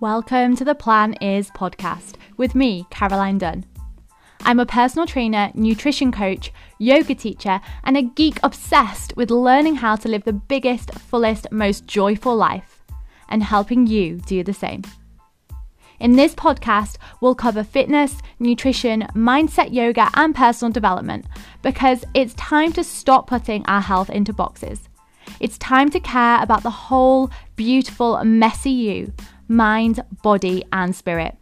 Welcome to the Plan Is podcast with me, Caroline Dunn. I'm a personal trainer, nutrition coach, yoga teacher, and a geek obsessed with learning how to live the biggest, fullest, most joyful life and helping you do the same. In this podcast, we'll cover fitness, nutrition, mindset yoga, and personal development because it's time to stop putting our health into boxes. It's time to care about the whole beautiful, messy you mind, body, and spirit.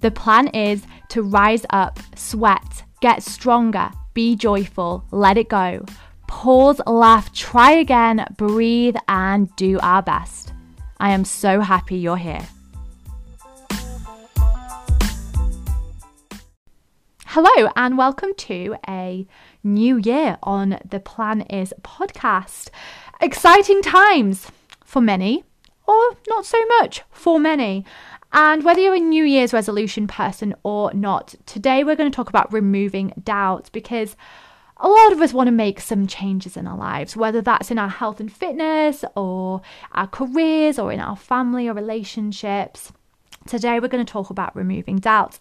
The plan is to rise up, sweat, get stronger, be joyful, let it go, pause, laugh, try again, breathe, and do our best. I am so happy you're here. Hello, and welcome to a new year on the Plan Is podcast. Exciting times for many, or not so much for many. And whether you're a New Year's resolution person or not, today we're going to talk about removing doubt because a lot of us want to make some changes in our lives, whether that's in our health and fitness or our careers or in our family or relationships. Today we're going to talk about removing doubt.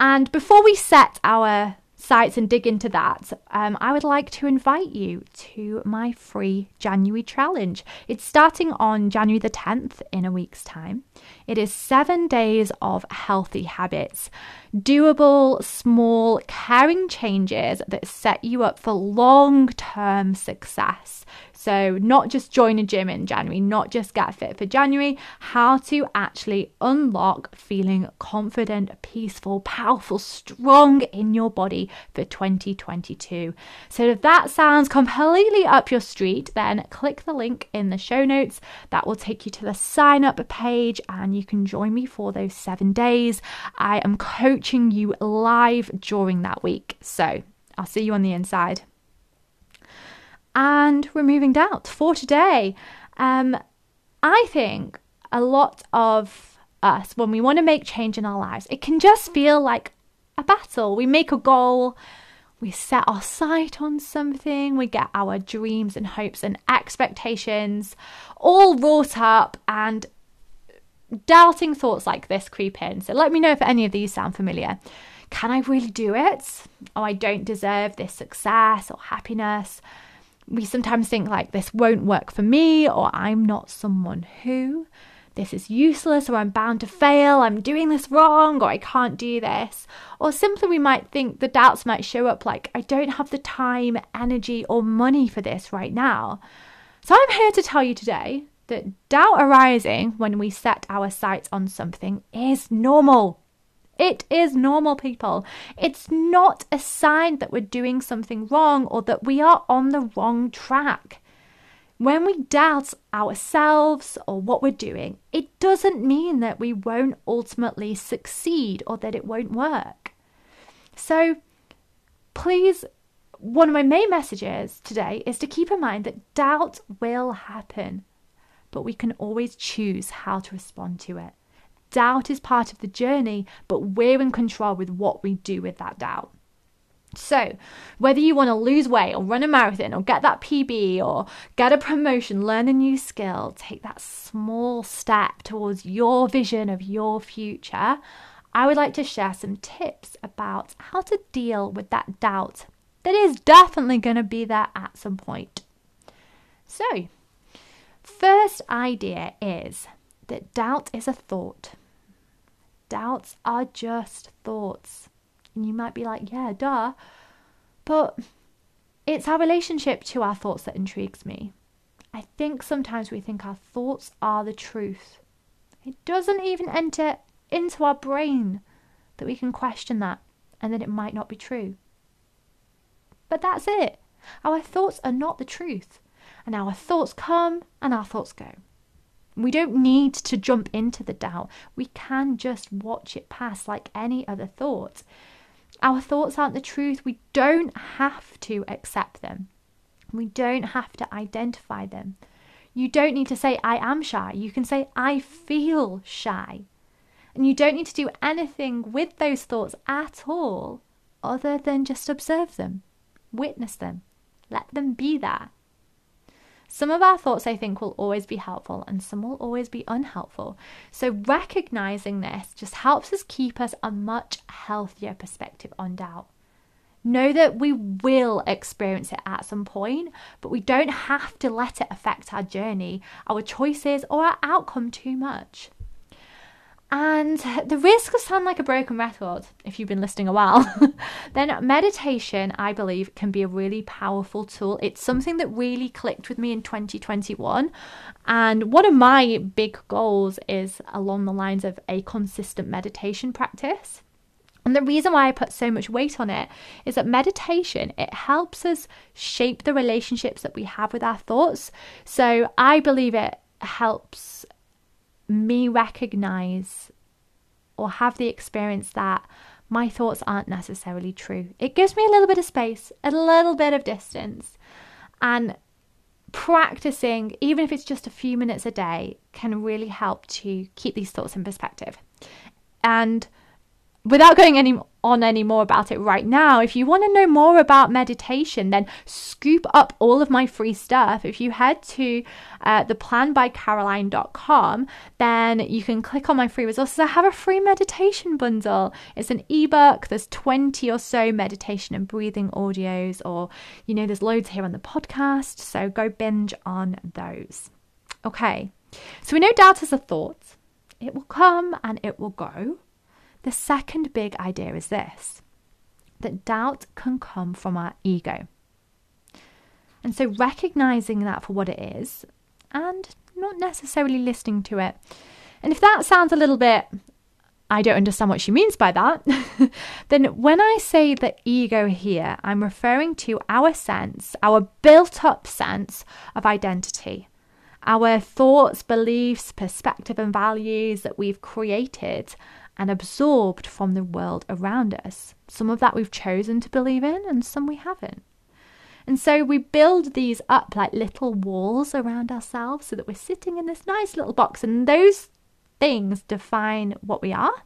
And before we set our sights and dig into that, um, I would like to invite you to my free January challenge. It's starting on January the 10th in a week's time. It is seven days of healthy habits, doable, small, caring changes that set you up for long term success. So, not just join a gym in January, not just get fit for January, how to actually unlock feeling confident, peaceful, powerful, strong in your body for 2022. So, if that sounds completely up your street, then click the link in the show notes. That will take you to the sign up page and you can join me for those seven days. I am coaching you live during that week. So, I'll see you on the inside and removing doubt for today. Um, I think a lot of us, when we want to make change in our lives, it can just feel like a battle. We make a goal, we set our sight on something, we get our dreams and hopes and expectations all wrought up, and doubting thoughts like this creep in. So let me know if any of these sound familiar. Can I really do it? Oh, I don't deserve this success or happiness we sometimes think like this won't work for me or I'm not someone who this is useless or I'm bound to fail, I'm doing this wrong or I can't do this. Or simply we might think the doubts might show up like I don't have the time, energy or money for this right now. So I'm here to tell you today that doubt arising when we set our sights on something is normal. It is normal, people. It's not a sign that we're doing something wrong or that we are on the wrong track. When we doubt ourselves or what we're doing, it doesn't mean that we won't ultimately succeed or that it won't work. So, please, one of my main messages today is to keep in mind that doubt will happen, but we can always choose how to respond to it. Doubt is part of the journey, but we're in control with what we do with that doubt. So, whether you want to lose weight or run a marathon or get that PB or get a promotion, learn a new skill, take that small step towards your vision of your future, I would like to share some tips about how to deal with that doubt that is definitely going to be there at some point. So, first idea is that doubt is a thought. Doubts are just thoughts. And you might be like, yeah, duh. But it's our relationship to our thoughts that intrigues me. I think sometimes we think our thoughts are the truth. It doesn't even enter into our brain that we can question that and that it might not be true. But that's it. Our thoughts are not the truth. And our thoughts come and our thoughts go. We don't need to jump into the doubt. We can just watch it pass like any other thought. Our thoughts aren't the truth. We don't have to accept them. We don't have to identify them. You don't need to say, I am shy. You can say, I feel shy. And you don't need to do anything with those thoughts at all other than just observe them, witness them, let them be there. Some of our thoughts, I think, will always be helpful and some will always be unhelpful. So, recognizing this just helps us keep us a much healthier perspective on doubt. Know that we will experience it at some point, but we don't have to let it affect our journey, our choices, or our outcome too much. And the risk of sound like a broken record, if you've been listening a while, then meditation, I believe, can be a really powerful tool. It's something that really clicked with me in 2021. And one of my big goals is along the lines of a consistent meditation practice. And the reason why I put so much weight on it is that meditation, it helps us shape the relationships that we have with our thoughts. So I believe it helps me recognize or have the experience that my thoughts aren't necessarily true. It gives me a little bit of space, a little bit of distance. And practicing, even if it's just a few minutes a day, can really help to keep these thoughts in perspective. And without going any on any more about it right now, if you want to know more about meditation, then scoop up all of my free stuff. If you head to uh, theplanbycaroline.com, then you can click on my free resources. I have a free meditation bundle. It's an ebook. There's 20 or so meditation and breathing audios, or you know, there's loads here on the podcast. So go binge on those. Okay, so we know doubt is a thought. It will come and it will go. The second big idea is this that doubt can come from our ego. And so recognizing that for what it is and not necessarily listening to it. And if that sounds a little bit, I don't understand what she means by that, then when I say the ego here, I'm referring to our sense, our built up sense of identity, our thoughts, beliefs, perspective, and values that we've created and absorbed from the world around us. Some of that we've chosen to believe in, and some we haven't. And so we build these up like little walls around ourselves so that we're sitting in this nice little box, and those things define what we are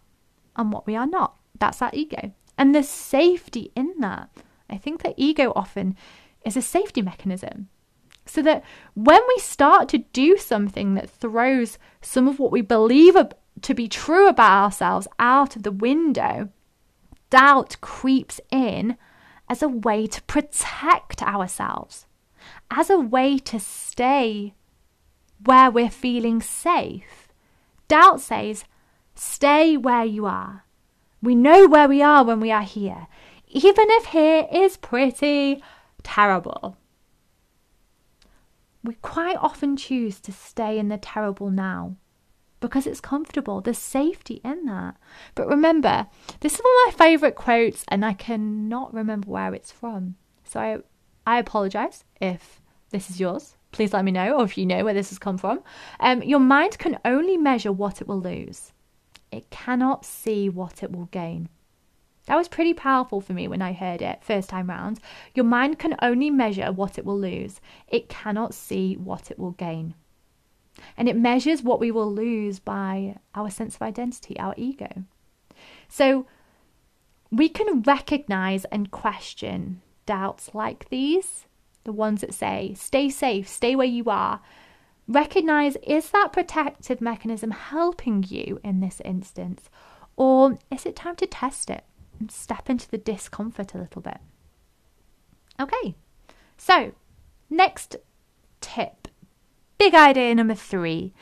and what we are not. That's our ego. And there's safety in that. I think that ego often is a safety mechanism. So that when we start to do something that throws some of what we believe to be true about ourselves out of the window, doubt creeps in as a way to protect ourselves, as a way to stay where we're feeling safe. Doubt says, stay where you are. We know where we are when we are here, even if here is pretty terrible. We quite often choose to stay in the terrible now because it's comfortable. There's safety in that. But remember, this is one of my favorite quotes, and I cannot remember where it's from. So I, I apologize if this is yours. Please let me know, or if you know where this has come from. Um, your mind can only measure what it will lose, it cannot see what it will gain. That was pretty powerful for me when I heard it first time round. Your mind can only measure what it will lose, it cannot see what it will gain. And it measures what we will lose by our sense of identity, our ego. So we can recognize and question doubts like these, the ones that say, stay safe, stay where you are. Recognize is that protective mechanism helping you in this instance? Or is it time to test it and step into the discomfort a little bit? Okay, so next tip big idea number three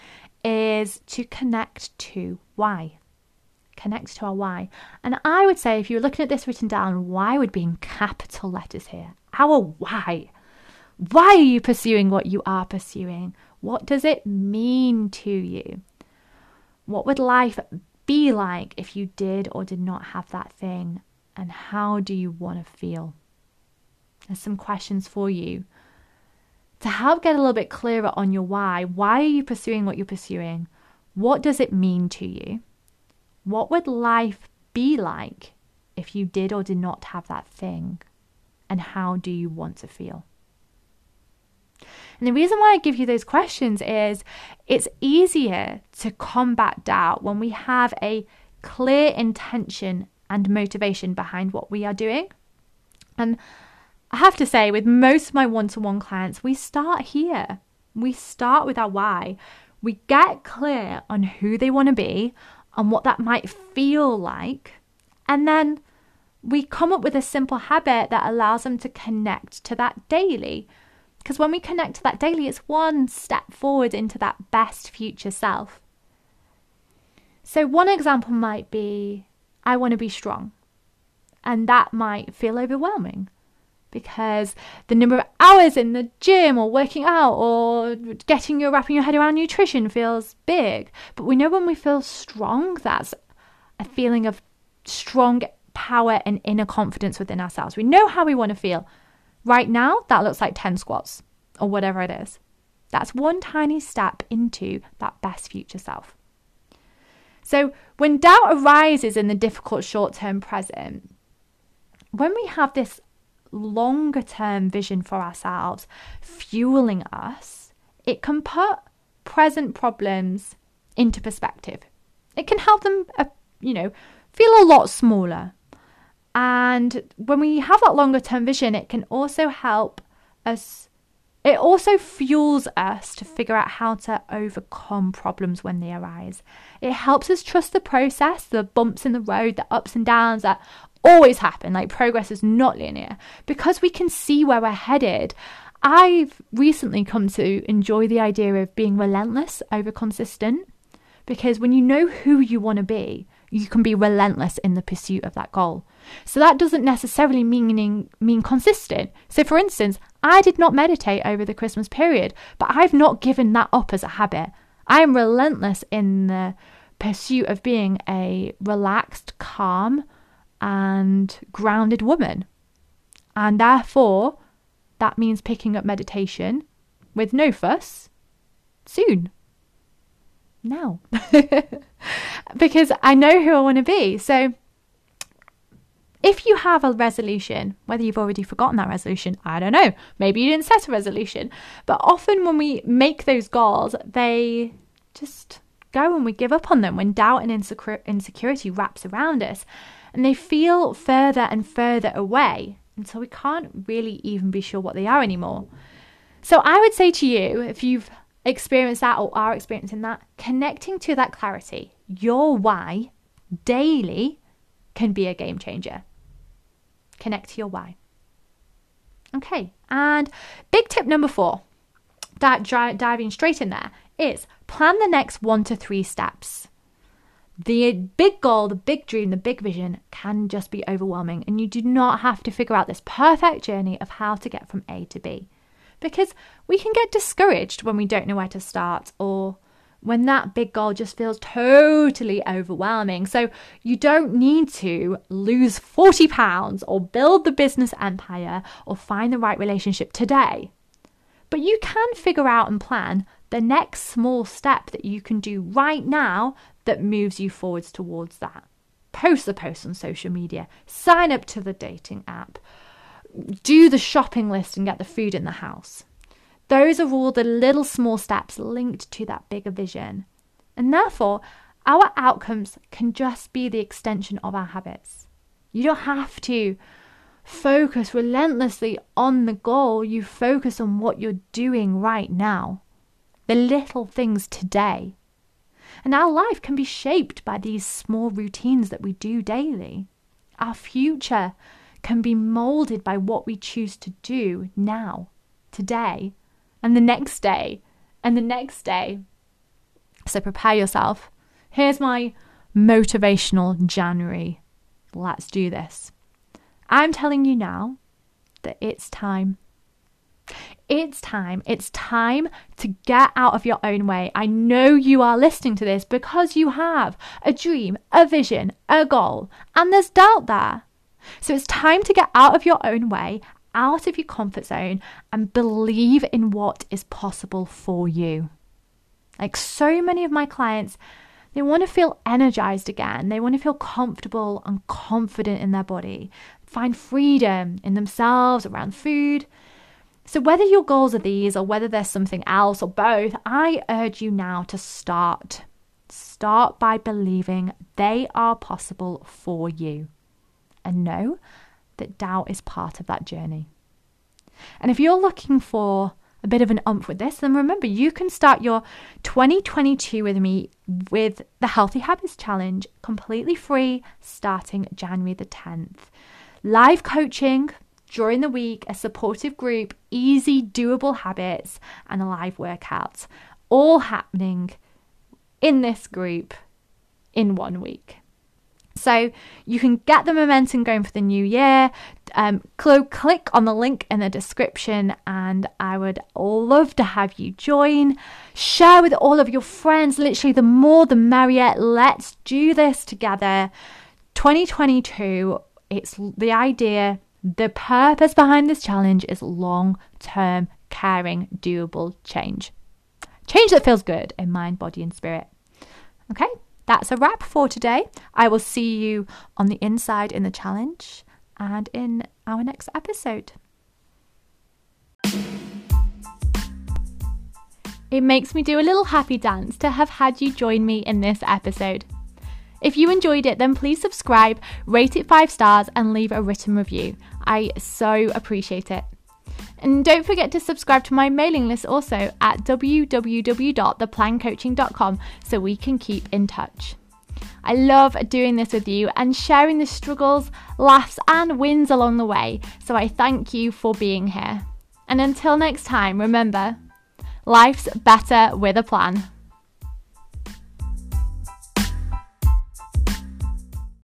is to connect to why. Connect to our why. And I would say, if you were looking at this written down, why would be in capital letters here. Our why. Why are you pursuing what you are pursuing? What does it mean to you? What would life be like if you did or did not have that thing? And how do you want to feel? There's some questions for you to help get a little bit clearer on your why. Why are you pursuing what you're pursuing? What does it mean to you? What would life be like if you did or did not have that thing? And how do you want to feel? And the reason why I give you those questions is it's easier to combat doubt when we have a clear intention and motivation behind what we are doing. And I have to say, with most of my one to one clients, we start here. We start with our why. We get clear on who they want to be and what that might feel like. And then we come up with a simple habit that allows them to connect to that daily. Because when we connect to that daily, it's one step forward into that best future self. So, one example might be I want to be strong. And that might feel overwhelming because the number of hours in the gym or working out or getting your wrapping your head around nutrition feels big. But we know when we feel strong, that's a feeling of strong power and inner confidence within ourselves. We know how we want to feel. Right now, that looks like 10 squats or whatever it is. That's one tiny step into that best future self. So, when doubt arises in the difficult short term present, when we have this longer term vision for ourselves fueling us, it can put present problems into perspective. It can help them, uh, you know, feel a lot smaller. And when we have that longer term vision, it can also help us, it also fuels us to figure out how to overcome problems when they arise. It helps us trust the process, the bumps in the road, the ups and downs that always happen. Like progress is not linear because we can see where we're headed. I've recently come to enjoy the idea of being relentless over consistent because when you know who you want to be, you can be relentless in the pursuit of that goal. So that doesn't necessarily mean mean consistent. So for instance, I did not meditate over the Christmas period, but I've not given that up as a habit. I am relentless in the pursuit of being a relaxed, calm, and grounded woman. And therefore, that means picking up meditation with no fuss soon. Now. because I know who I want to be. So, if you have a resolution, whether you've already forgotten that resolution, I don't know. Maybe you didn't set a resolution. But often when we make those goals, they just go and we give up on them when doubt and insecur- insecurity wraps around us and they feel further and further away until we can't really even be sure what they are anymore. So I would say to you, if you've experienced that or are experiencing that, connecting to that clarity, your why daily can be a game changer. Connect to your why. Okay, and big tip number four, diving straight in there, is plan the next one to three steps the big goal, the big dream, the big vision can just be overwhelming, and you do not have to figure out this perfect journey of how to get from A to B. Because we can get discouraged when we don't know where to start or when that big goal just feels totally overwhelming. So you don't need to lose 40 pounds or build the business empire or find the right relationship today. But you can figure out and plan the next small step that you can do right now that moves you forwards towards that. Post the post on social media, sign up to the dating app, do the shopping list and get the food in the house. Those are all the little small steps linked to that bigger vision. And therefore, our outcomes can just be the extension of our habits. You don't have to focus relentlessly on the goal, you focus on what you're doing right now. The little things today and our life can be shaped by these small routines that we do daily. Our future can be molded by what we choose to do now, today, and the next day, and the next day. So prepare yourself. Here's my motivational January. Let's do this. I'm telling you now that it's time it's time. It's time to get out of your own way. I know you are listening to this because you have a dream, a vision, a goal, and there's doubt there. So it's time to get out of your own way, out of your comfort zone, and believe in what is possible for you. Like so many of my clients, they want to feel energized again. They want to feel comfortable and confident in their body, find freedom in themselves, around food, so, whether your goals are these or whether there's something else or both, I urge you now to start. Start by believing they are possible for you. And know that doubt is part of that journey. And if you're looking for a bit of an umph with this, then remember you can start your 2022 with me with the Healthy Habits Challenge completely free starting January the 10th. Live coaching during the week, a supportive group, easy, doable habits, and a live workout all happening in this group in one week. So you can get the momentum going for the new year. Um, click on the link in the description, and I would love to have you join. Share with all of your friends. Literally, the more the merrier. Let's do this together. 2022, it's the idea, the purpose behind this challenge is long term, caring, doable change. Change that feels good in mind, body, and spirit. Okay, that's a wrap for today. I will see you on the inside in the challenge and in our next episode. It makes me do a little happy dance to have had you join me in this episode. If you enjoyed it, then please subscribe, rate it five stars, and leave a written review. I so appreciate it. And don't forget to subscribe to my mailing list also at www.theplancoaching.com so we can keep in touch. I love doing this with you and sharing the struggles, laughs, and wins along the way, so I thank you for being here. And until next time, remember life's better with a plan.